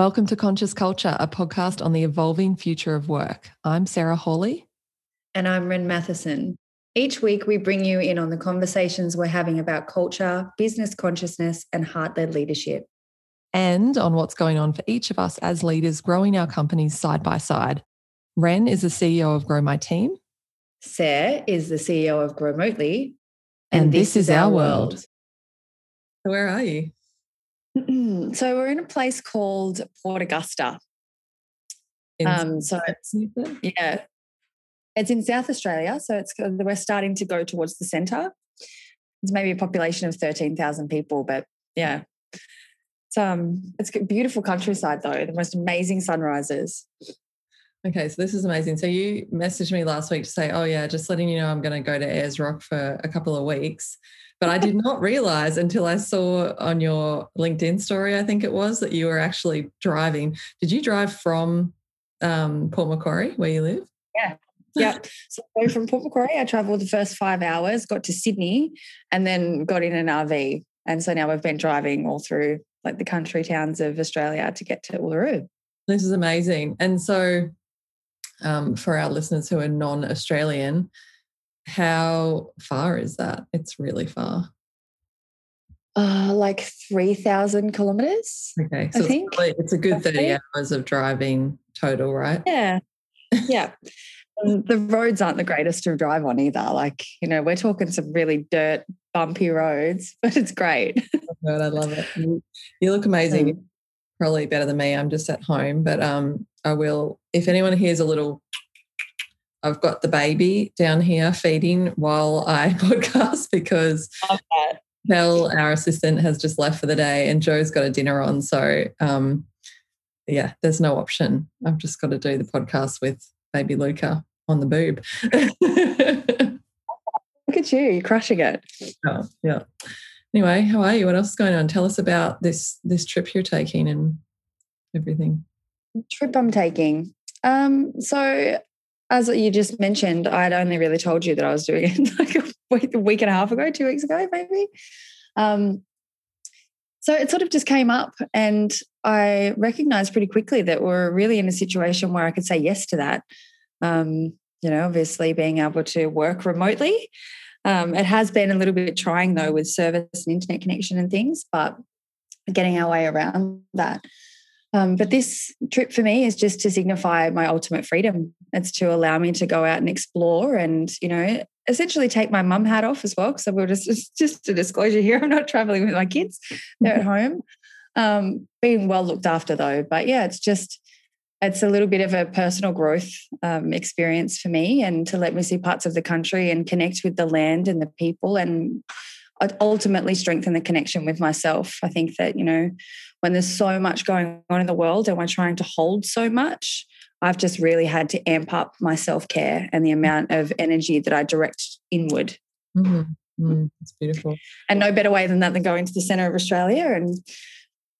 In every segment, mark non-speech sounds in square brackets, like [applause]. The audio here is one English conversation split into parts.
Welcome to Conscious Culture, a podcast on the evolving future of work. I'm Sarah Hawley. And I'm Ren Matheson. Each week, we bring you in on the conversations we're having about culture, business consciousness, and heart led leadership. And on what's going on for each of us as leaders growing our companies side by side. Ren is the CEO of Grow My Team. Sarah is the CEO of Growmotely. And, and this, this, is, our world. world. Where are you? So we're in a place called Port Augusta. Um, so yeah, it's in South Australia. So it's we're starting to go towards the centre. It's maybe a population of thirteen thousand people, but yeah, it's um it's beautiful countryside though. The most amazing sunrises. Okay, so this is amazing. So you messaged me last week to say, "Oh yeah, just letting you know I'm going to go to Ayers Rock for a couple of weeks." But I did not realize until I saw on your LinkedIn story, I think it was, that you were actually driving. Did you drive from um, Port Macquarie, where you live? Yeah. Yeah. So from Port Macquarie, I traveled the first five hours, got to Sydney, and then got in an RV. And so now we've been driving all through like the country towns of Australia to get to Uluru. This is amazing. And so, um, for our listeners who are non Australian, how far is that? It's really far. Uh, like 3,000 kilometers. Okay. So I think. It's, it's a good 30 hours of driving total, right? Yeah. Yeah. the roads aren't the greatest to drive on either. Like, you know, we're talking some really dirt, bumpy roads, [laughs] but it's great. oh God, I love it. You look amazing. Mm. Probably better than me. I'm just at home, but um, I will. If anyone hears a little I've got the baby down here feeding while I [laughs] podcast because Mel, our assistant, has just left for the day and Joe's got a dinner on. So, um, yeah, there's no option. I've just got to do the podcast with baby Luca on the boob. [laughs] Look at you, you're crushing it. Oh, yeah. Anyway, how are you? What else is going on? Tell us about this this trip you're taking and everything. Trip I'm taking. Um, so as you just mentioned, I'd only really told you that I was doing it [laughs] like a week, a week and a half ago, two weeks ago, maybe. Um, so it sort of just came up, and I recognized pretty quickly that we're really in a situation where I could say yes to that. Um, you know, obviously being able to work remotely. Um, it has been a little bit trying though with service and internet connection and things, but getting our way around that. Um, but this trip for me is just to signify my ultimate freedom. It's to allow me to go out and explore and, you know, essentially take my mum hat off as well. So we're just, just a disclosure here. I'm not traveling with my kids. They're at home. Um, being well looked after though. But yeah, it's just, it's a little bit of a personal growth um, experience for me and to let me see parts of the country and connect with the land and the people and ultimately strengthen the connection with myself. I think that, you know, when there's so much going on in the world and we're trying to hold so much, I've just really had to amp up my self care and the amount of energy that I direct inward. Mm-hmm. Mm, that's beautiful. And no better way than that than going to the center of Australia and,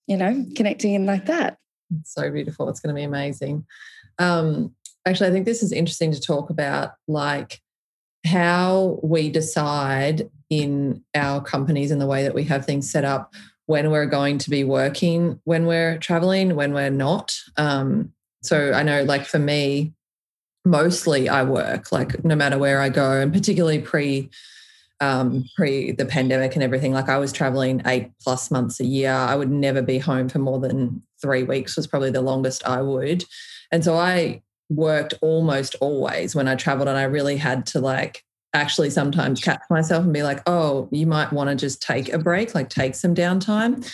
you know, connecting in like that. It's so beautiful. It's going to be amazing. Um, actually, I think this is interesting to talk about, like how we decide in our companies and the way that we have things set up when we're going to be working when we're traveling, when we're not. Um, so I know, like for me, mostly I work, like no matter where I go, and particularly pre um, pre the pandemic and everything. Like I was traveling eight plus months a year. I would never be home for more than three weeks. Was probably the longest I would, and so I worked almost always when I traveled, and I really had to like actually sometimes catch myself and be like, oh, you might want to just take a break, like take some downtime.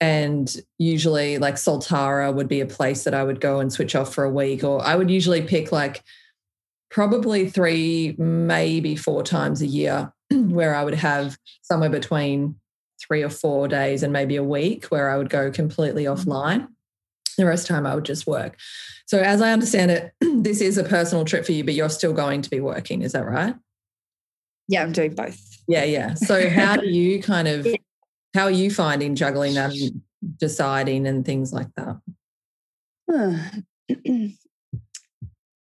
And usually, like Soltara would be a place that I would go and switch off for a week, or I would usually pick like probably three, maybe four times a year [clears throat] where I would have somewhere between three or four days and maybe a week where I would go completely mm-hmm. offline. The rest of the time I would just work. So, as I understand it, [clears throat] this is a personal trip for you, but you're still going to be working. Is that right? Yeah, I'm doing both. Yeah, yeah. So how do you kind of how are you finding juggling that and deciding and things like that? [sighs]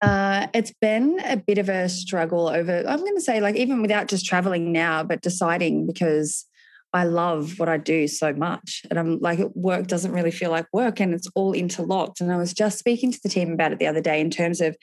Uh, it's been a bit of a struggle over, I'm going to say, like, even without just traveling now, but deciding because I love what I do so much. And I'm like, work doesn't really feel like work and it's all interlocked. And I was just speaking to the team about it the other day in terms of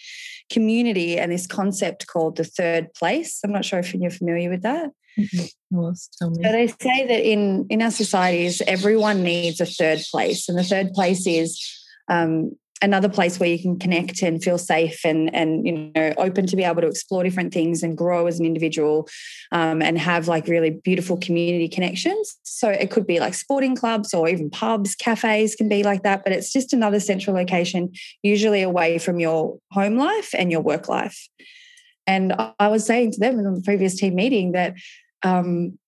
community and this concept called the third place. I'm not sure if you're familiar with that. Mm-hmm. tell me. So they say that in, in our societies, everyone needs a third place. And the third place is um, another place where you can connect and feel safe and and you know open to be able to explore different things and grow as an individual um, and have like really beautiful community connections. So it could be like sporting clubs or even pubs cafes can be like that but it's just another central location usually away from your home life and your work life. And i was saying to them in the previous team meeting that um,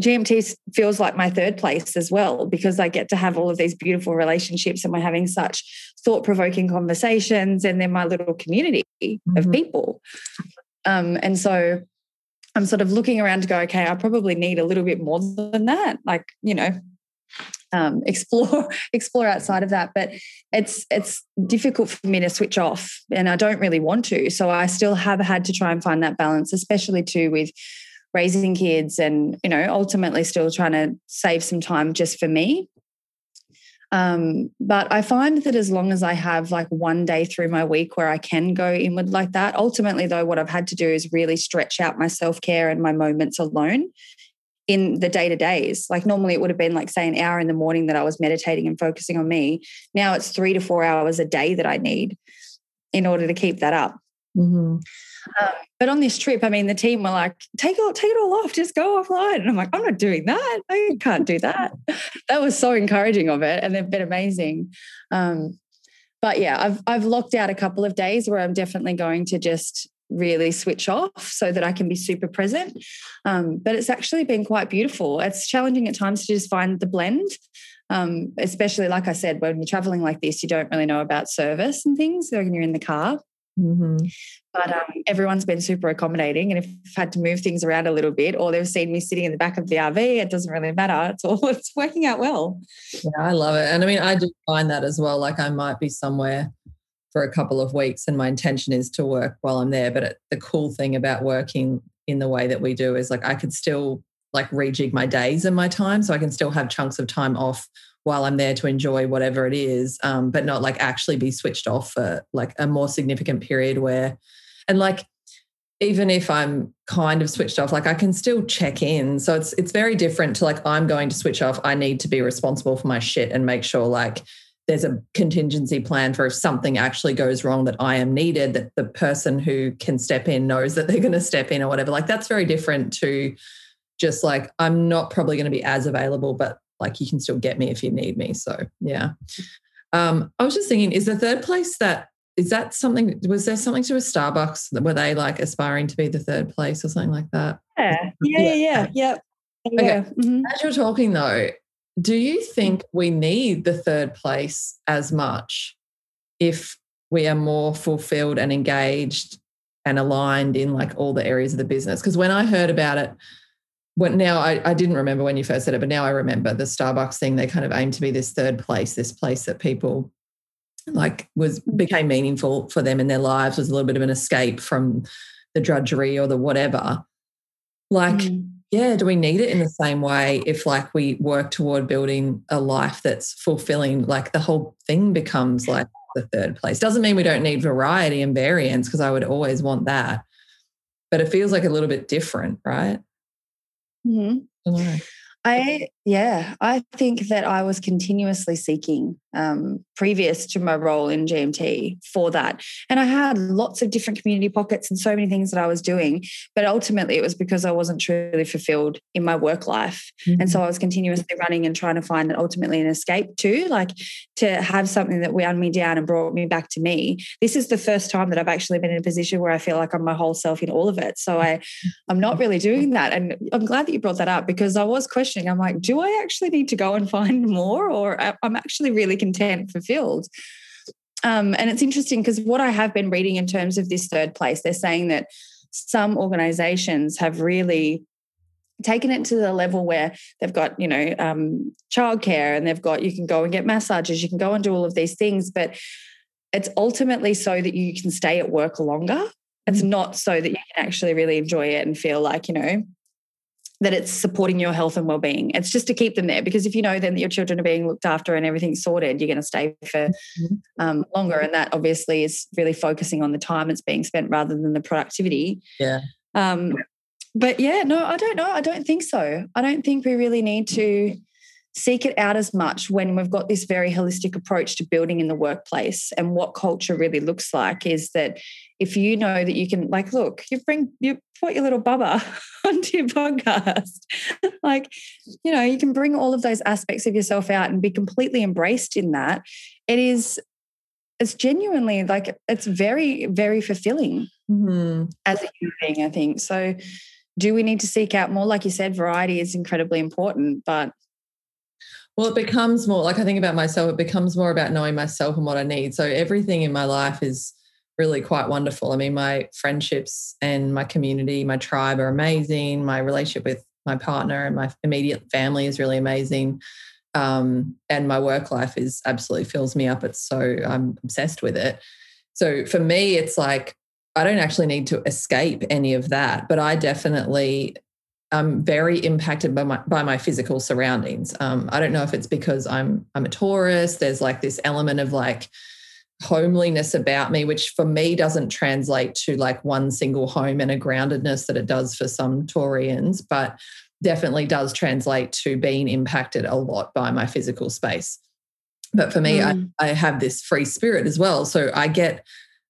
GMT feels like my third place as well because I get to have all of these beautiful relationships and we're having such thought provoking conversations and then my little community mm-hmm. of people. Um, and so I'm sort of looking around to go, okay, I probably need a little bit more than that. Like, you know, um, [laughs] explore explore outside of that but it's it's difficult for me to switch off and i don't really want to so i still have had to try and find that balance especially too with raising kids and you know ultimately still trying to save some time just for me um, but I find that as long as I have like one day through my week where I can go inward like that, ultimately, though, what I've had to do is really stretch out my self care and my moments alone in the day to days. Like normally it would have been like, say, an hour in the morning that I was meditating and focusing on me. Now it's three to four hours a day that I need in order to keep that up. Mm-hmm. Um, but on this trip, I mean, the team were like, "Take it, take it all off, just go offline." And I'm like, "I'm not doing that. I can't do that." [laughs] that was so encouraging of it, and they've been amazing. Um, but yeah, I've I've locked out a couple of days where I'm definitely going to just really switch off so that I can be super present. Um, but it's actually been quite beautiful. It's challenging at times to just find the blend. Um, especially like I said, when you're traveling like this, you don't really know about service and things. When you're in the car, Mm-hmm. But um, everyone's been super accommodating. And if I've had to move things around a little bit or they've seen me sitting in the back of the RV, it doesn't really matter. It's all [laughs] it's working out well. Yeah, I love it. And I mean, I do find that as well. Like I might be somewhere for a couple of weeks and my intention is to work while I'm there. But it, the cool thing about working in the way that we do is like I could still like rejig my days and my time. So I can still have chunks of time off while I'm there to enjoy whatever it is, um, but not like actually be switched off for like a more significant period where, and like, even if I'm kind of switched off, like I can still check in. So it's it's very different to like I'm going to switch off. I need to be responsible for my shit and make sure like there's a contingency plan for if something actually goes wrong that I am needed, that the person who can step in knows that they're going to step in or whatever. Like that's very different to just like I'm not probably going to be as available, but like you can still get me if you need me. So yeah. Um, I was just thinking, is the third place that is that something was there something to a Starbucks that were they like aspiring to be the third place or something like that? Yeah. Yeah, yeah, yeah. yeah. Okay. Mm-hmm. As you're talking though, do you think we need the third place as much if we are more fulfilled and engaged and aligned in like all the areas of the business? Because when I heard about it, when now I, I didn't remember when you first said it, but now I remember the Starbucks thing. They kind of aim to be this third place, this place that people like was became meaningful for them in their lives, was a little bit of an escape from the drudgery or the whatever. Like, mm. yeah, do we need it in the same way if like we work toward building a life that's fulfilling? Like the whole thing becomes like the third place. Doesn't mean we don't need variety and variance, because I would always want that. But it feels like a little bit different, right? Mm-hmm. I yeah, I think that I was continuously seeking um, previous to my role in GMT for that. And I had lots of different community pockets and so many things that I was doing. But ultimately, it was because I wasn't truly fulfilled in my work life. Mm-hmm. And so I was continuously running and trying to find an ultimately an escape too, like to have something that wound me down and brought me back to me. This is the first time that I've actually been in a position where I feel like I'm my whole self in all of it. So I, I'm not really doing that. And I'm glad that you brought that up because I was questioning. I'm like, do I actually need to go and find [laughs] more, or I'm actually really content, fulfilled. Um, and it's interesting because what I have been reading in terms of this third place, they're saying that some organizations have really taken it to the level where they've got you know um, childcare and they've got you can go and get massages you can go and do all of these things but it's ultimately so that you can stay at work longer it's mm. not so that you can actually really enjoy it and feel like you know that it's supporting your health and well-being. It's just to keep them there because if you know then that your children are being looked after and everything's sorted, you're going to stay for mm-hmm. um, longer. And that obviously is really focusing on the time it's being spent rather than the productivity. Yeah. Um, but yeah, no, I don't know. I don't think so. I don't think we really need to seek it out as much when we've got this very holistic approach to building in the workplace. And what culture really looks like is that if you know that you can like look you bring you put your little bubba [laughs] onto your podcast. [laughs] Like you know you can bring all of those aspects of yourself out and be completely embraced in that. It is it's genuinely like it's very very fulfilling mm-hmm. as a human being i think. So do we need to seek out more? Like you said variety is incredibly important but well, it becomes more like I think about myself, it becomes more about knowing myself and what I need. So everything in my life is really quite wonderful. I mean, my friendships and my community, my tribe are amazing. My relationship with my partner and my immediate family is really amazing. Um, and my work life is absolutely fills me up. It's so I'm obsessed with it. So for me, it's like I don't actually need to escape any of that, but I definitely I'm very impacted by my by my physical surroundings. Um, I don't know if it's because I'm I'm a Taurus. There's like this element of like homeliness about me, which for me doesn't translate to like one single home and a groundedness that it does for some Taurians, but definitely does translate to being impacted a lot by my physical space. But for me, mm. I, I have this free spirit as well. So I get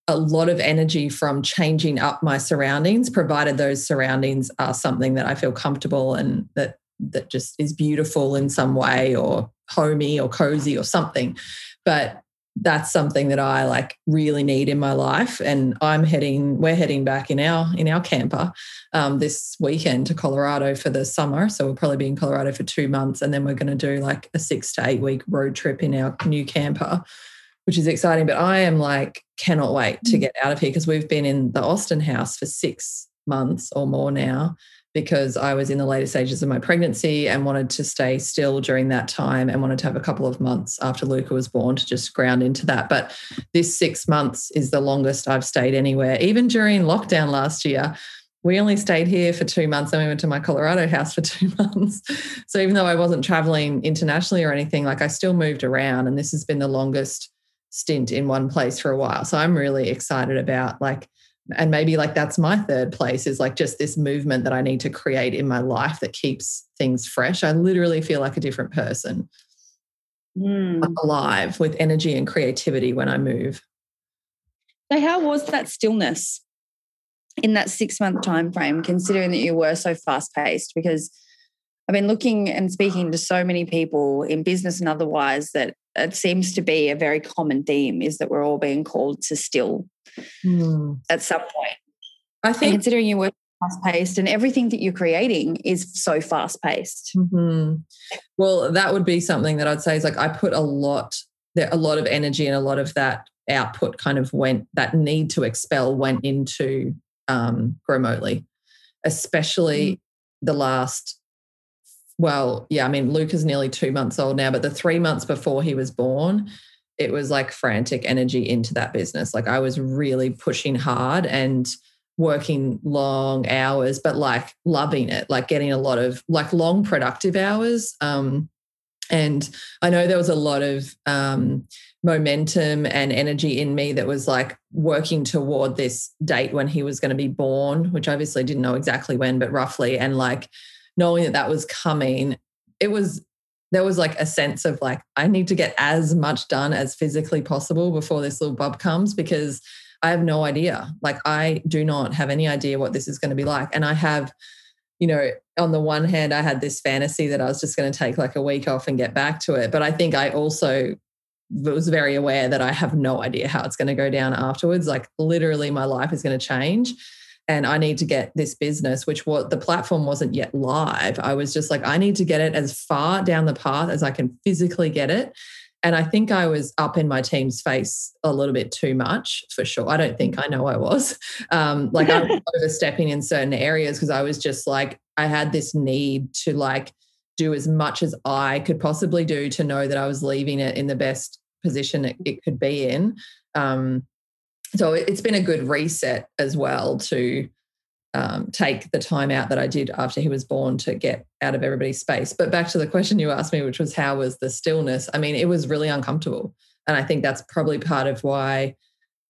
a lot of energy from changing up my surroundings, provided those surroundings are something that I feel comfortable and that that just is beautiful in some way or homey or cozy or something. But that's something that I like really need in my life. And I'm heading, we're heading back in our in our camper um, this weekend to Colorado for the summer. So we'll probably be in Colorado for two months, and then we're going to do like a six to eight week road trip in our new camper which is exciting. But I am like, cannot wait to mm. get out of here because we've been in the Austin house for six months or more now because I was in the later stages of my pregnancy and wanted to stay still during that time and wanted to have a couple of months after Luca was born to just ground into that. But this six months is the longest I've stayed anywhere. Even during lockdown last year, we only stayed here for two months and we went to my Colorado house for [laughs] two months. So even though I wasn't traveling internationally or anything, like I still moved around and this has been the longest stint in one place for a while. So I'm really excited about like, and maybe like that's my third place is like just this movement that I need to create in my life that keeps things fresh. I literally feel like a different person, mm. alive with energy and creativity when I move. So, how was that stillness in that six month time frame, considering that you were so fast paced? Because I've been looking and speaking to so many people in business and otherwise that it seems to be a very common theme is that we're all being called to still mm. at some point. I think and considering you work fast paced and everything that you're creating is so fast paced. Mm-hmm. Well, that would be something that I'd say is like I put a lot there a lot of energy and a lot of that output kind of went that need to expel went into um Growmotely especially mm. the last well, yeah, I mean, Luca is nearly two months old now, but the three months before he was born, it was like frantic energy into that business. Like I was really pushing hard and working long hours, but like loving it, like getting a lot of like long productive hours. Um, and I know there was a lot of um, momentum and energy in me that was like working toward this date when he was going to be born, which obviously didn't know exactly when, but roughly. And like knowing that that was coming, it was there was like a sense of like I need to get as much done as physically possible before this little bub comes because I have no idea. Like I do not have any idea what this is going to be like, and I have. You know, on the one hand, I had this fantasy that I was just going to take like a week off and get back to it. But I think I also was very aware that I have no idea how it's going to go down afterwards. Like literally, my life is going to change and I need to get this business, which what the platform wasn't yet live. I was just like, I need to get it as far down the path as I can physically get it. And I think I was up in my team's face a little bit too much for sure. I don't think I know I was. [laughs] Um, like I was [laughs] overstepping in certain areas because I was just like, I had this need to like do as much as I could possibly do to know that I was leaving it in the best position it, it could be in. Um, so it's been a good reset as well to um, take the time out that I did after he was born to get out of everybody's space. But back to the question you asked me, which was how was the stillness? I mean, it was really uncomfortable. And I think that's probably part of why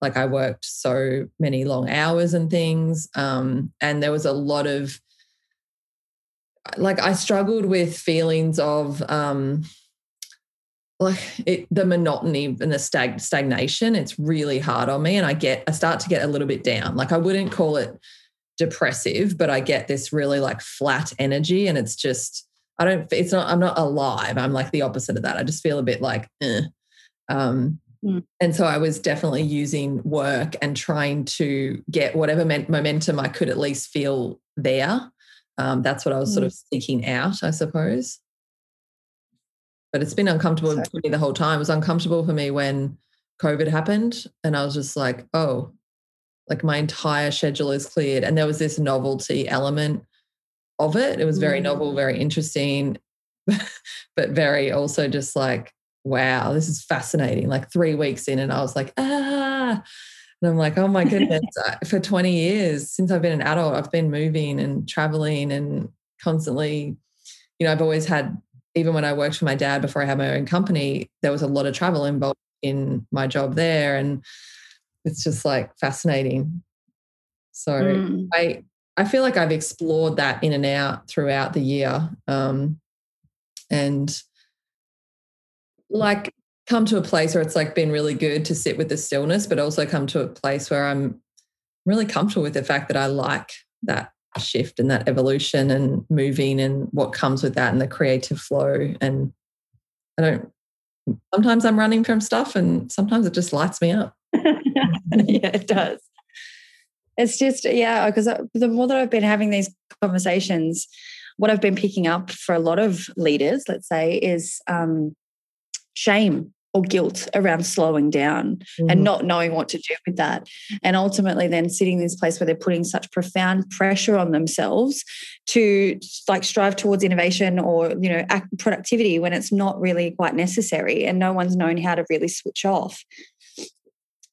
like I worked so many long hours and things. Um, and there was a lot of like I struggled with feelings of um like it, the monotony and the stag, stagnation it's really hard on me and i get i start to get a little bit down like i wouldn't call it depressive but i get this really like flat energy and it's just i don't it's not i'm not alive i'm like the opposite of that i just feel a bit like eh. um mm. and so i was definitely using work and trying to get whatever momentum i could at least feel there um, that's what I was sort mm. of seeking out, I suppose. But it's been uncomfortable Sorry. for me the whole time. It was uncomfortable for me when COVID happened. And I was just like, oh, like my entire schedule is cleared. And there was this novelty element of it. It was very mm. novel, very interesting, [laughs] but very also just like, wow, this is fascinating. Like three weeks in, and I was like, ah, and I'm like, oh my [laughs] goodness, for 20 years since I've been an adult, I've been moving and traveling and constantly, you know, I've always had, even when I worked for my dad before I had my own company, there was a lot of travel involved in my job there. And it's just like fascinating. So mm. I, I feel like I've explored that in and out throughout the year. Um, and like come to a place where it's like been really good to sit with the stillness, but also come to a place where I'm really comfortable with the fact that I like that shift and that evolution and moving and what comes with that and the creative flow. And I don't, sometimes I'm running from stuff and sometimes it just lights me up. [laughs] [laughs] yeah, it does. It's just, yeah, because the more that I've been having these conversations, what I've been picking up for a lot of leaders, let's say, is um, shame or guilt around slowing down mm-hmm. and not knowing what to do with that. And ultimately, then sitting in this place where they're putting such profound pressure on themselves to like strive towards innovation or, you know, productivity when it's not really quite necessary and no one's known how to really switch off.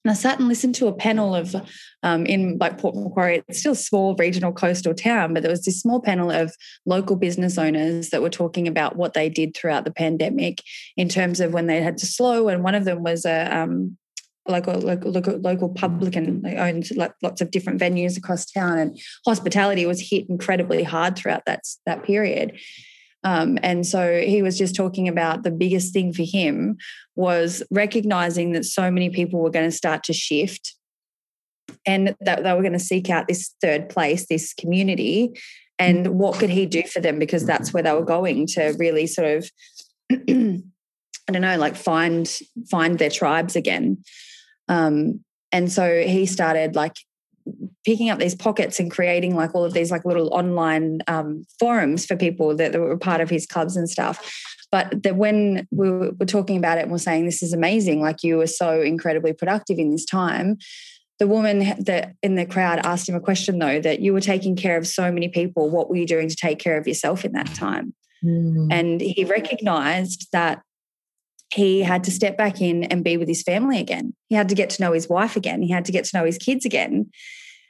And I sat and listened to a panel of, um, in like Port Macquarie, it's still a small regional coastal town, but there was this small panel of local business owners that were talking about what they did throughout the pandemic in terms of when they had to slow. And one of them was a, um, local, local, local, local publican. They owned like lots of different venues across town, and hospitality was hit incredibly hard throughout that that period. Um, and so he was just talking about the biggest thing for him was recognizing that so many people were going to start to shift and that they were going to seek out this third place, this community. And what could he do for them? Because that's where they were going to really sort of, [clears throat] I don't know, like find find their tribes again. Um, and so he started like picking up these pockets and creating like all of these like little online um, forums for people that, that, were part of his clubs and stuff. But that when we were, talking about it and we're saying this is amazing, like you were so incredibly productive in this time. The woman that in the crowd asked him a question though that you were taking care of so many people. What were you doing to take care of yourself in that time? Mm. And he recognized that he had to step back in and be with his family again. He had to get to know his wife again. He had to get to know his kids again.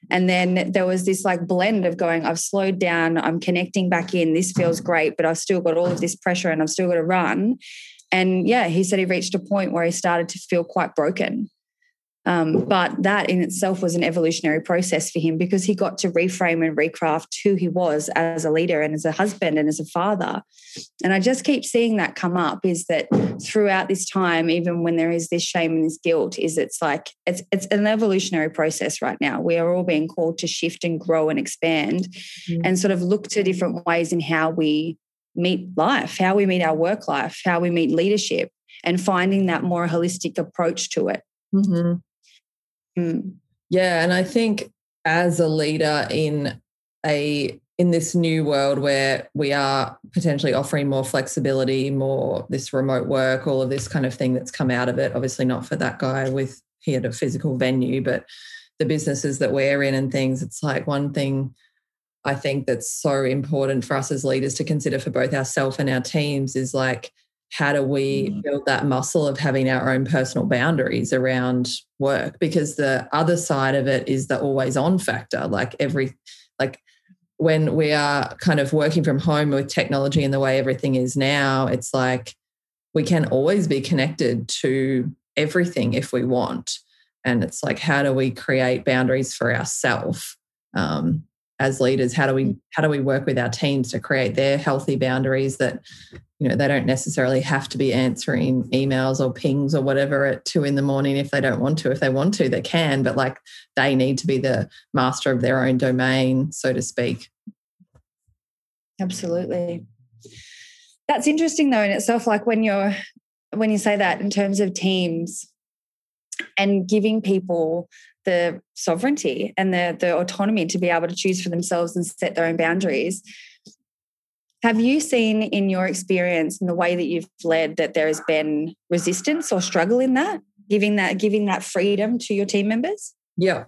And then there was this like blend of going, I've slowed down, I'm connecting back in, this feels great, but I've still got all of this pressure and I've still got to run. And yeah, he said he reached a point where he started to feel quite broken. Um, but that in itself was an evolutionary process for him because he got to reframe and recraft who he was as a leader and as a husband and as a father. And I just keep seeing that come up is that throughout this time, even when there is this shame and this guilt, is it's like it's it's an evolutionary process right now. We are all being called to shift and grow and expand mm-hmm. and sort of look to different ways in how we meet life, how we meet our work life, how we meet leadership, and finding that more holistic approach to it. Mm-hmm. Mm. Yeah, and I think as a leader in a in this new world where we are potentially offering more flexibility, more this remote work, all of this kind of thing that's come out of it. Obviously, not for that guy with he had a physical venue, but the businesses that we're in and things. It's like one thing I think that's so important for us as leaders to consider for both ourselves and our teams is like how do we mm. build that muscle of having our own personal boundaries around work because the other side of it is the always on factor like every like when we are kind of working from home with technology and the way everything is now, it's like we can always be connected to everything if we want. And it's like, how do we create boundaries for ourselves um, as leaders? How do we how do we work with our teams to create their healthy boundaries that you know they don't necessarily have to be answering emails or pings or whatever at two in the morning if they don't want to. If they want to, they can, but like they need to be the master of their own domain, so to speak. Absolutely. That's interesting though in itself. Like when you're when you say that in terms of teams and giving people the sovereignty and the the autonomy to be able to choose for themselves and set their own boundaries. Have you seen in your experience in the way that you've led that there has been resistance or struggle in that, giving that giving that freedom to your team members? Yeah,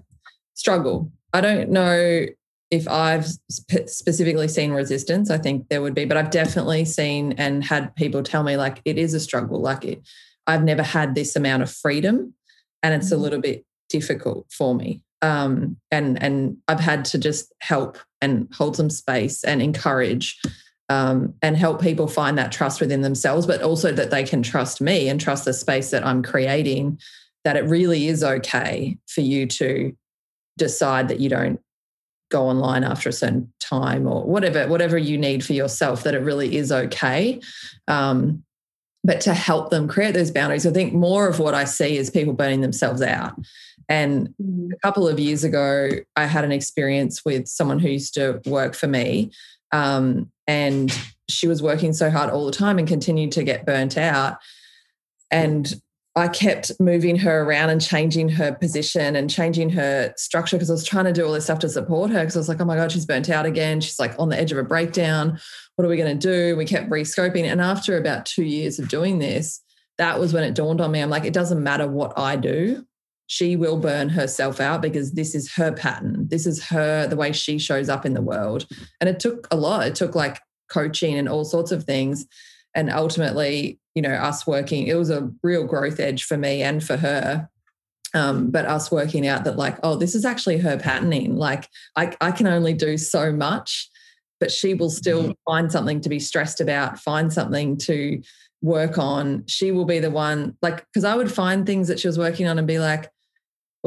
struggle. I don't know if I've specifically seen resistance, I think there would be, but I've definitely seen and had people tell me like it is a struggle. Like it, I've never had this amount of freedom, and it's a mm-hmm. little bit difficult for me. Um, and and I've had to just help and hold some space and encourage um, and help people find that trust within themselves, but also that they can trust me and trust the space that I'm creating. That it really is okay for you to decide that you don't go online after a certain time or whatever whatever you need for yourself that it really is okay um, but to help them create those boundaries i think more of what i see is people burning themselves out and mm. a couple of years ago i had an experience with someone who used to work for me um, and she was working so hard all the time and continued to get burnt out and I kept moving her around and changing her position and changing her structure because I was trying to do all this stuff to support her because I was like, oh my God, she's burnt out again. She's like on the edge of a breakdown. What are we going to do? We kept rescoping. And after about two years of doing this, that was when it dawned on me. I'm like, it doesn't matter what I do. She will burn herself out because this is her pattern. This is her, the way she shows up in the world. And it took a lot. It took like coaching and all sorts of things. And ultimately, you know, us working, it was a real growth edge for me and for her. Um, but us working out that, like, oh, this is actually her patterning. Like, I, I can only do so much, but she will still mm-hmm. find something to be stressed about, find something to work on. She will be the one, like, because I would find things that she was working on and be like,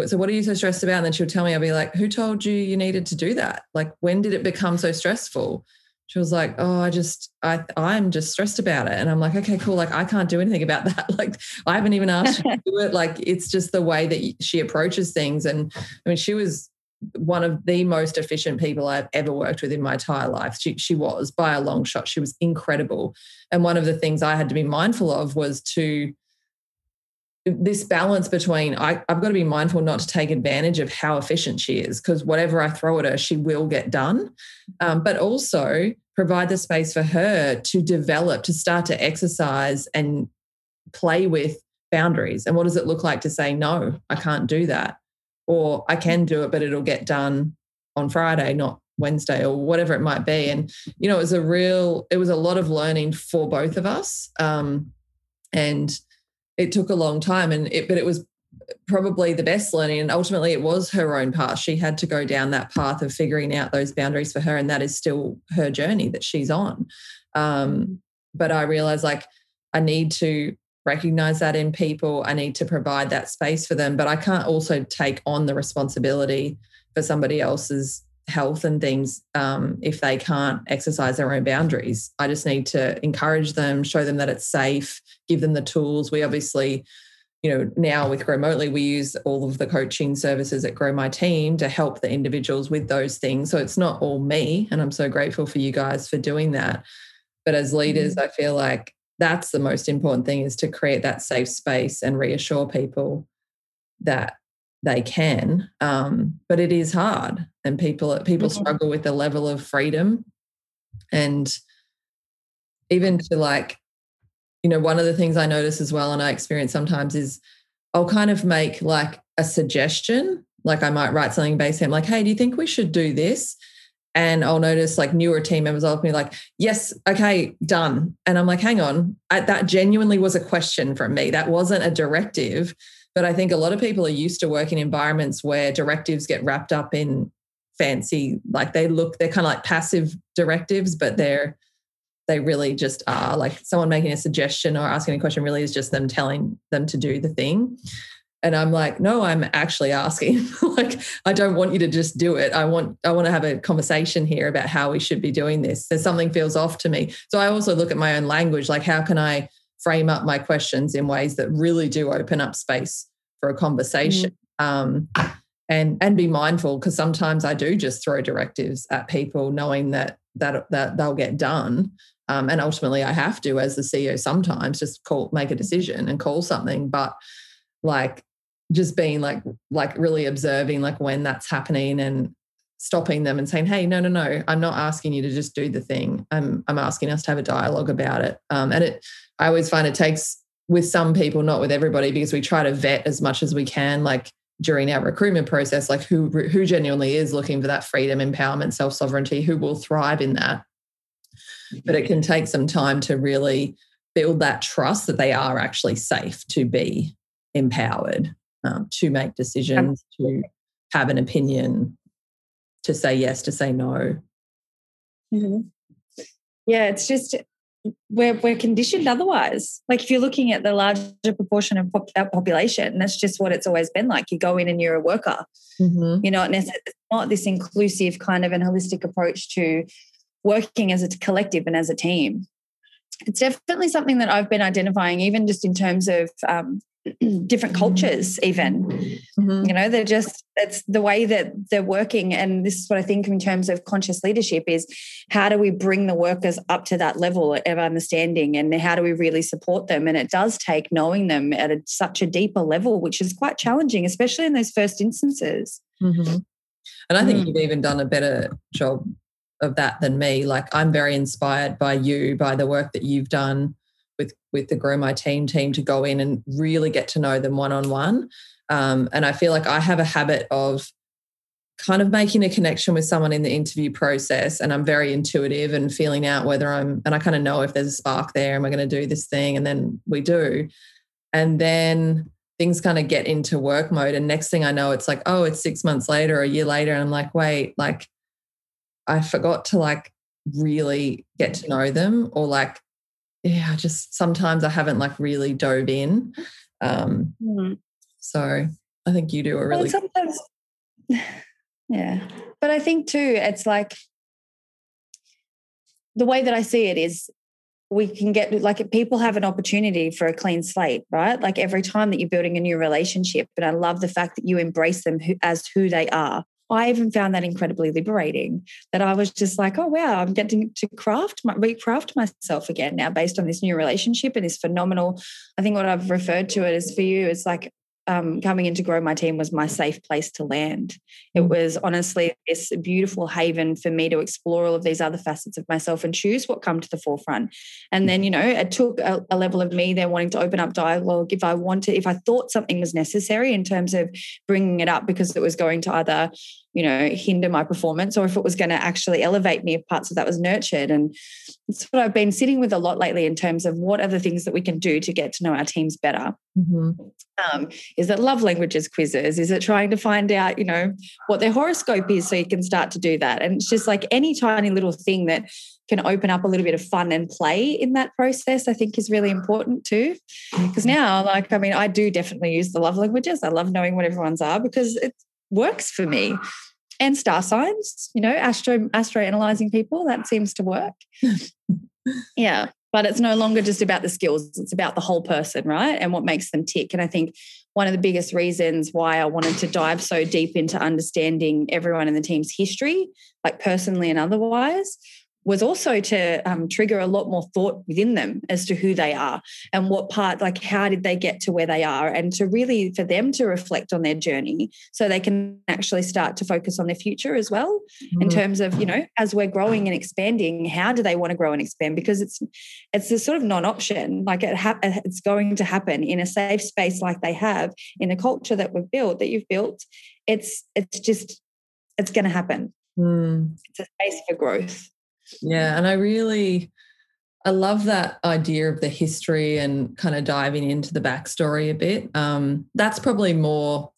so what are you so stressed about? And then she'll tell me, I'll be like, who told you you needed to do that? Like, when did it become so stressful? she was like, "Oh, I just I I'm just stressed about it." And I'm like, "Okay, cool. Like I can't do anything about that. [laughs] like I haven't even asked you to do it. Like it's just the way that she approaches things." And I mean, she was one of the most efficient people I've ever worked with in my entire life. She she was by a long shot. She was incredible. And one of the things I had to be mindful of was to this balance between I, have got to be mindful not to take advantage of how efficient she is because whatever I throw at her, she will get done. Um, but also provide the space for her to develop, to start to exercise and play with boundaries. And what does it look like to say, no, I can't do that? Or I can do it, but it'll get done on Friday, not Wednesday or whatever it might be. And, you know, it was a real, it was a lot of learning for both of us. Um, and it took a long time and it but it was probably the best learning and ultimately it was her own path. She had to go down that path of figuring out those boundaries for her and that is still her journey that she's on. Um, but i realized like i need to recognize that in people. I need to provide that space for them but i can't also take on the responsibility for somebody else's health and things um, if they can't exercise their own boundaries. I just need to encourage them, show them that it's safe, give them the tools. We obviously, you know, now with Growmotely, we use all of the coaching services at Grow My Team to help the individuals with those things. So it's not all me. And I'm so grateful for you guys for doing that. But as leaders, mm-hmm. I feel like that's the most important thing is to create that safe space and reassure people that they can um, but it is hard and people people mm-hmm. struggle with the level of freedom and even to like you know one of the things i notice as well and i experience sometimes is i'll kind of make like a suggestion like i might write something based on like hey do you think we should do this and I'll notice like newer team members will be like, yes, okay, done. And I'm like, hang on, I, that genuinely was a question from me. That wasn't a directive. But I think a lot of people are used to working in environments where directives get wrapped up in fancy like they look they're kind of like passive directives but mm-hmm. they're they really just are like someone making a suggestion or asking a question really is just them telling them to do the thing. And i'm like no i'm actually asking. [laughs] Like i don't want you to just do it. I want i want to have a conversation here about how we should be doing this. There's something feels off to me. So i also look at my own language like how can i frame up my questions in ways that really do open up space for a conversation mm. um, and and be mindful because sometimes i do just throw directives at people knowing that that that they'll get done um, and ultimately i have to as the ceo sometimes just call make a decision and call something but like just being like like really observing like when that's happening and stopping them and saying hey no no no i'm not asking you to just do the thing i'm i'm asking us to have a dialogue about it um, and it i always find it takes with some people not with everybody because we try to vet as much as we can like during our recruitment process like who who genuinely is looking for that freedom empowerment self sovereignty who will thrive in that but it can take some time to really build that trust that they are actually safe to be empowered um, to make decisions, to have an opinion, to say yes, to say no. Mm-hmm. Yeah, it's just we're we're conditioned otherwise. Like if you're looking at the larger proportion of pop- population, that's just what it's always been like. You go in and you're a worker. Mm-hmm. You're not necessarily not this inclusive kind of an holistic approach to working as a collective and as a team. It's definitely something that I've been identifying, even just in terms of um, different cultures even mm-hmm. you know they're just it's the way that they're working and this is what i think in terms of conscious leadership is how do we bring the workers up to that level of understanding and how do we really support them and it does take knowing them at a, such a deeper level which is quite challenging especially in those first instances mm-hmm. and i think mm. you've even done a better job of that than me like i'm very inspired by you by the work that you've done with with the grow my team team to go in and really get to know them one on one and i feel like i have a habit of kind of making a connection with someone in the interview process and i'm very intuitive and feeling out whether i'm and i kind of know if there's a spark there and we're going to do this thing? And then we do. And then things kind of get into work mode and next thing i know it's like oh it's six months later or a year later and i'm like wait like i forgot to like really get to mm-hmm. know them or like yeah, just sometimes I haven't like really dove in. Um, mm-hmm. So I think you do a really. Well, sometimes, [sighs] yeah, but I think too, it's like the way that I see it is we can get like people have an opportunity for a clean slate, right? Like every time that you're building a new relationship, but I love the fact that you embrace them as who they are I even found that incredibly liberating that I was just like, oh, wow, I'm getting to craft, my, recraft myself again now based on this new relationship and this phenomenal. I think what I've referred to it as for you is like um, coming in to grow my team was my safe place to land. It mm. was honestly this beautiful haven for me to explore all of these other facets of myself and choose what come to the forefront. And then, you know, it took a, a level of me then wanting to open up dialogue if I wanted, if I thought something was necessary in terms of bringing it up because it was going to either you know hinder my performance or if it was going to actually elevate me if parts of that was nurtured and it's what i've been sitting with a lot lately in terms of what are the things that we can do to get to know our teams better mm-hmm. um, is it love languages quizzes is it trying to find out you know what their horoscope is so you can start to do that and it's just like any tiny little thing that can open up a little bit of fun and play in that process, I think is really important too. Because mm-hmm. now, like, I mean, I do definitely use the love languages. I love knowing what everyone's are because it works for me and star signs, you know, astro astro analyzing people, that seems to work. [laughs] yeah. But it's no longer just about the skills, it's about the whole person, right? And what makes them tick. And I think one of the biggest reasons why I wanted to dive so deep into understanding everyone in the team's history, like personally and otherwise, was also to um, trigger a lot more thought within them as to who they are and what part, like, how did they get to where they are, and to really for them to reflect on their journey so they can actually start to focus on their future as well. Mm-hmm. In terms of, you know, as we're growing and expanding, how do they want to grow and expand? Because it's it's a sort of non-option. Like it ha- it's going to happen in a safe space like they have in the culture that we've built, that you've built. It's it's just it's going to happen. Mm. It's a space for growth. Yeah. And I really, I love that idea of the history and kind of diving into the backstory a bit. Um, that's probably more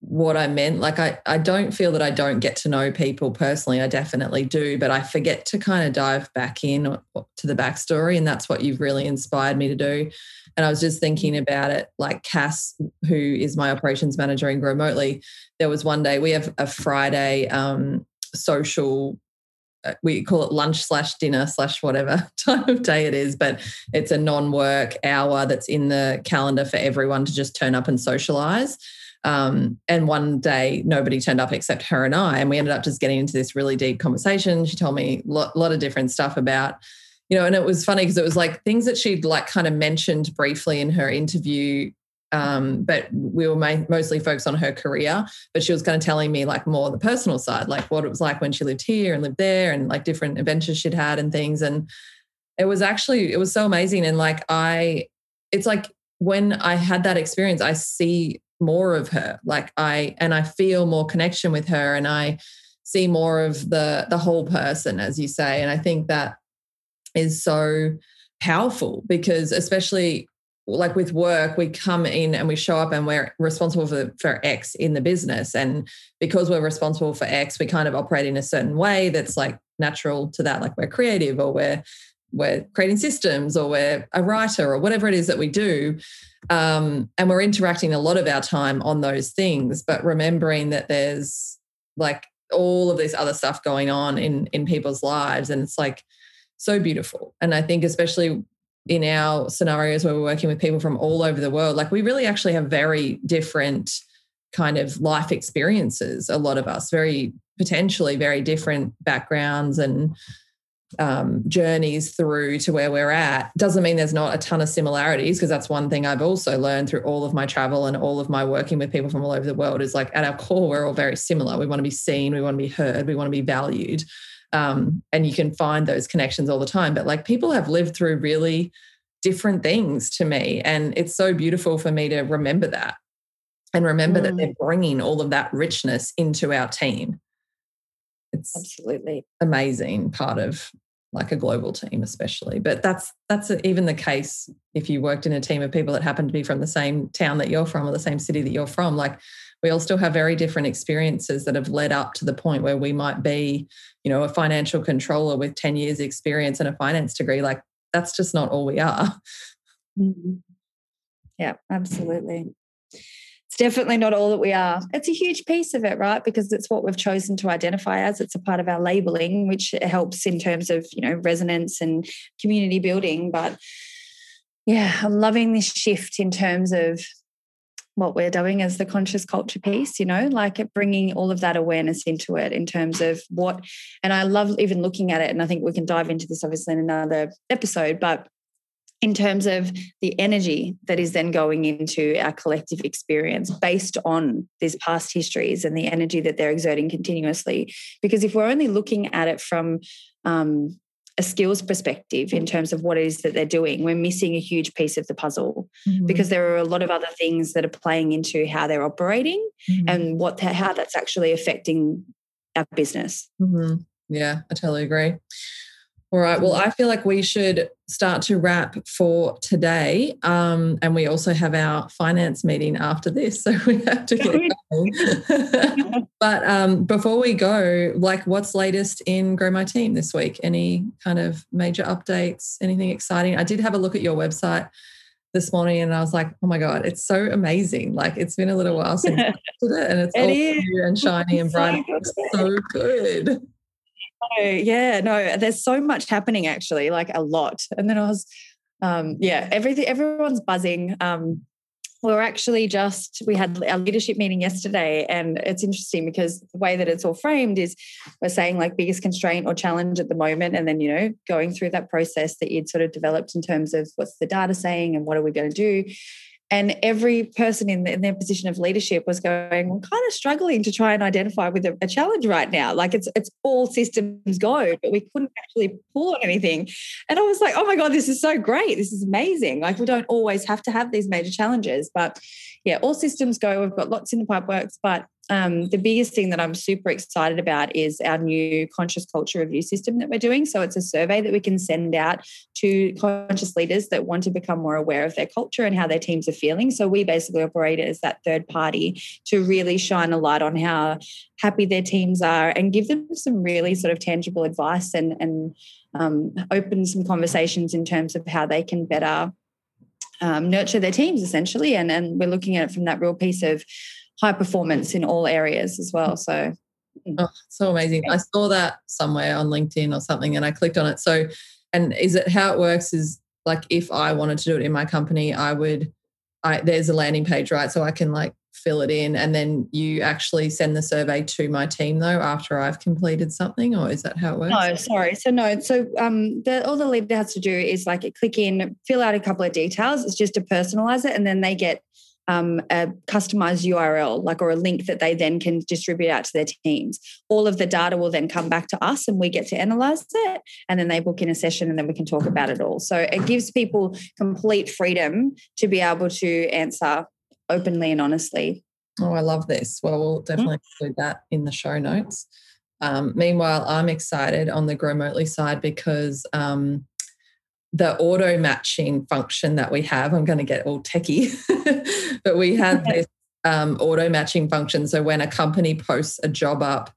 what I meant. Like I, I don't feel that I don't get to know people personally. I definitely do, but I forget to kind of dive back in to the backstory. And that's what you've really inspired me to do. And I was just thinking about it like Cass, who is my operations manager in Growmotely. There was one day we have a Friday um, social we call it lunch slash dinner slash whatever [laughs] time of day it is, but it's a non work hour that's in the calendar for everyone to just turn up and socialize. Um, and one day, nobody turned up except her and I. And we ended up just getting into this really deep conversation. She told me a lot, lot of different stuff about, you know, and it was funny because it was like things that she'd like kind of mentioned briefly in her interview. Um, but we were mostly focused on her career. But she was kind of telling me like more the personal side, like what it was like when she lived here and lived there and like different adventures she'd had and things. And it was actually, it was so amazing. And like I, it's like when I had that experience, I see more of her like i and i feel more connection with her and i see more of the the whole person as you say and i think that is so powerful because especially like with work we come in and we show up and we're responsible for, for x in the business. And because we're responsible for x we kind of operate in a certain way that's like natural to that. Like we're creative or we're we're creating systems or we're a writer or whatever it is that we do. Um, and we're interacting a lot of our time on those things but remembering that there's like all of this other stuff going on in in people's lives. And it's like so beautiful. And i think especially in our scenarios where we're working with people from all over the world like we really actually have very different kind of life experiences a lot of us very potentially very different backgrounds and um, journeys through to where we're at doesn't mean there's not a ton of similarities because that's one thing I've also learned through all of my travel and all of my working with people from all over the world is like at our core we're all very similar. We want to be seen, we want to be heard, we want to be valued, um, and you can find those connections all the time. But like people have lived through really different things to me, and it's so beautiful for me to remember that and remember mm. that they're bringing all of that richness into our team it's absolutely amazing part of like a global team especially but that's that's even the case if you worked in a team of people that happen to be from the same town that you're from or the same city that you're from like we all still have very different experiences that have led up to the point where we might be you know a financial controller with 10 years experience and a finance degree like that's just not all we are mm-hmm. yeah absolutely it's definitely not all that we are. It's a huge piece of it, right? Because it's what we've chosen to identify as. It's a part of our labeling, which helps in terms of, you know, resonance and community building. But yeah, I'm loving this shift in terms of what we're doing as the conscious culture piece, you know, like bringing all of that awareness into it in terms of what, and I love even looking at it. And I think we can dive into this obviously in another episode, but in terms of the energy that is then going into our collective experience based on these past histories and the energy that they're exerting continuously. Because if we're only looking at it from um, a skills perspective in terms of what it is that they're doing, we're missing a huge piece of the puzzle mm-hmm. because there are a lot of other things that are playing into how they're operating mm-hmm. and what how that's actually affecting our business. Mm-hmm. Yeah, I totally agree. All right. Well, I feel like we should start to wrap for today. Um, and we also have our finance meeting after this. [laughs] So we have to get going. [laughs] but um, before we go, like what's latest in Grow My Team this week? Any kind of major updates? Anything exciting? I did have a look at your website this morning and I was like, oh my God, it's so amazing. Like it's been a little while since [laughs] I did it and it's it all new and shiny and bright. It's so good yeah, no, there's so much happening actually, like a lot. And then I was, um, yeah, everything, everyone's buzzing. Um, we're actually just we had our leadership meeting yesterday and it's interesting because the way that it's all framed is we're saying like biggest constraint or challenge at the moment and then you know going through that process that you'd sort of developed in terms of what's the data saying and what are we going to do and every person in, the, in, their position of leadership was going we're kind of struggling to try and identify with a, a, challenge right now. Like it's it's all systems go but we couldn't actually pull on anything. And i was like oh my god this is so great. This is amazing. Like we don't always have to have these major challenges but yeah all systems go. We've got lots in the pipe works but um, the biggest thing that I'm super excited about is our new conscious culture review system that we're doing. So it's a survey that we can send out to conscious leaders that want to become more aware of their culture and how their teams are feeling. So we basically operate as that third party to really shine a light on how happy their teams are and give them some really sort of tangible advice and, and um, open some conversations in terms of how they can better um, nurture their teams essentially. And, and we're looking at it from that real piece of high performance in all areas as well. So, mm. oh, so amazing. I saw that somewhere on LinkedIn or something and I clicked on it. So, and is it how it works is like if I wanted to do it in my company, I would, I, there's a landing page, right? So I can like fill it in and then you actually send the survey to my team though after I've completed something or is that how it works? No, sorry. So no, so um the, all the leader has to do is like click in, fill out a couple of details. It's just to personalize it and then they get um, a customized URL, like or a link that they then can distribute out to their teams. All of the data will then come back to us, and we get to analyze it, and then they book in a session, and then we can talk about it all. So it gives people complete freedom to be able to answer openly and honestly. Oh, I love this. Well, we'll definitely mm-hmm. include that in the show notes. Um, meanwhile, I'm excited on the Growmotely side because um, the auto matching function that we have, I'm going to get all techie, [laughs] but we have this um, auto matching function. So when a company posts a job up,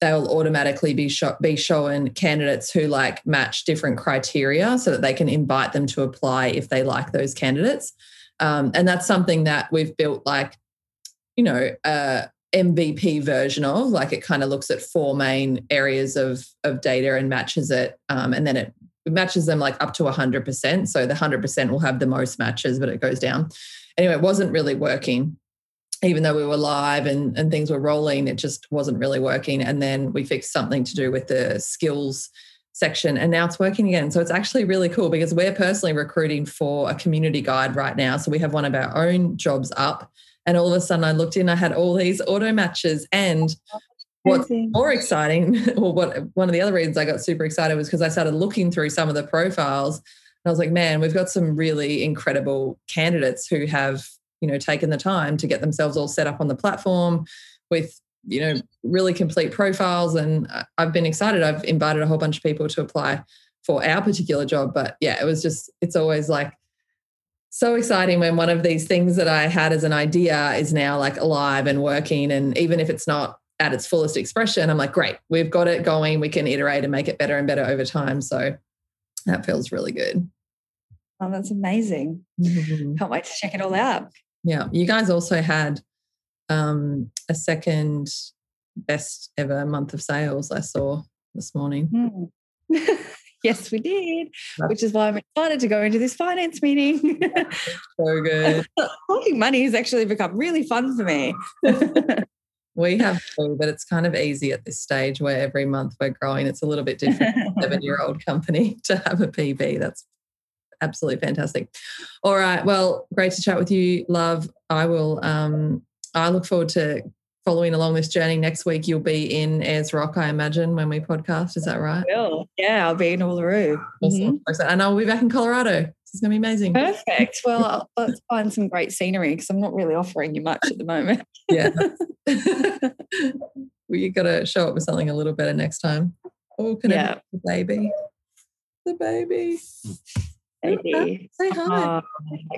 they'll automatically be show, be shown candidates who like match different criteria so that they can invite them to apply if they like those candidates. Um, and that's something that we've built like, you know, a MVP version of. Like it kind of looks at four main areas of of data and matches it, um, and then it matches them like up to 100%. So the 100% will have the most matches, but it goes down. Anyway, it wasn't really working. Even though we were live and, and things were rolling, it just wasn't really working. And then we fixed something to do with the skills section and now it's working again. So it's actually really cool because we're personally recruiting for a community guide right now. So we have one of our own jobs up. And all of a sudden I looked in, I had all these auto matches and What's more exciting, [laughs] or what one of the other reasons I got super excited was because I started looking through some of the profiles and I was like, man, we've got some really incredible candidates who have, you know, taken the time to get themselves all set up on the platform with, you know, really complete profiles. And I've been excited. I've invited a whole bunch of people to apply for our particular job. But yeah, it was just, it's always like so exciting when one of these things that I had as an idea is now like alive and working. And even if it's not at its fullest expression, I'm like, great, we've got it going. We can iterate and make it better and better over time. So that feels really good. Oh, that's amazing. Mm-hmm. Can't wait to check it all out. Yeah. You guys also had um, a second best ever month of sales I saw this morning. Mm. [laughs] yes, we did, That's which is why I'm excited to go into this finance meeting. [laughs] so good. [laughs] Talking money has actually become really fun for me. We have two, but it's kind of easy at this stage where every month we're growing. It's a little bit different [laughs] seven year old company [laughs] to have a PB. That's absolutely fantastic. All right. Well, great to chat with you, love. I will um I look forward to following along this journey. Next week you'll be in Ayers Rock, I imagine, when we podcast. Is that right? Will. Yeah, I'll be in Uluru. Awesome. Mm-hmm. And I'll be back in Colorado. It's going to be amazing. Perfect. Well, [laughs] let's find some great scenery because I'm not really offering you much at the moment. yeah. [laughs] well, you got to show up with something a little better next time. Oh, can yeah. the baby? The baby. Baby. Say hi. Oh,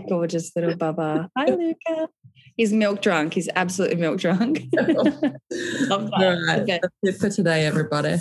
gorgeous little Bubba. Hi, [laughs] Luca. He's milk drunk. He's absolutely milk drunk. Love that. All right. Okay. That's it for today, everybody.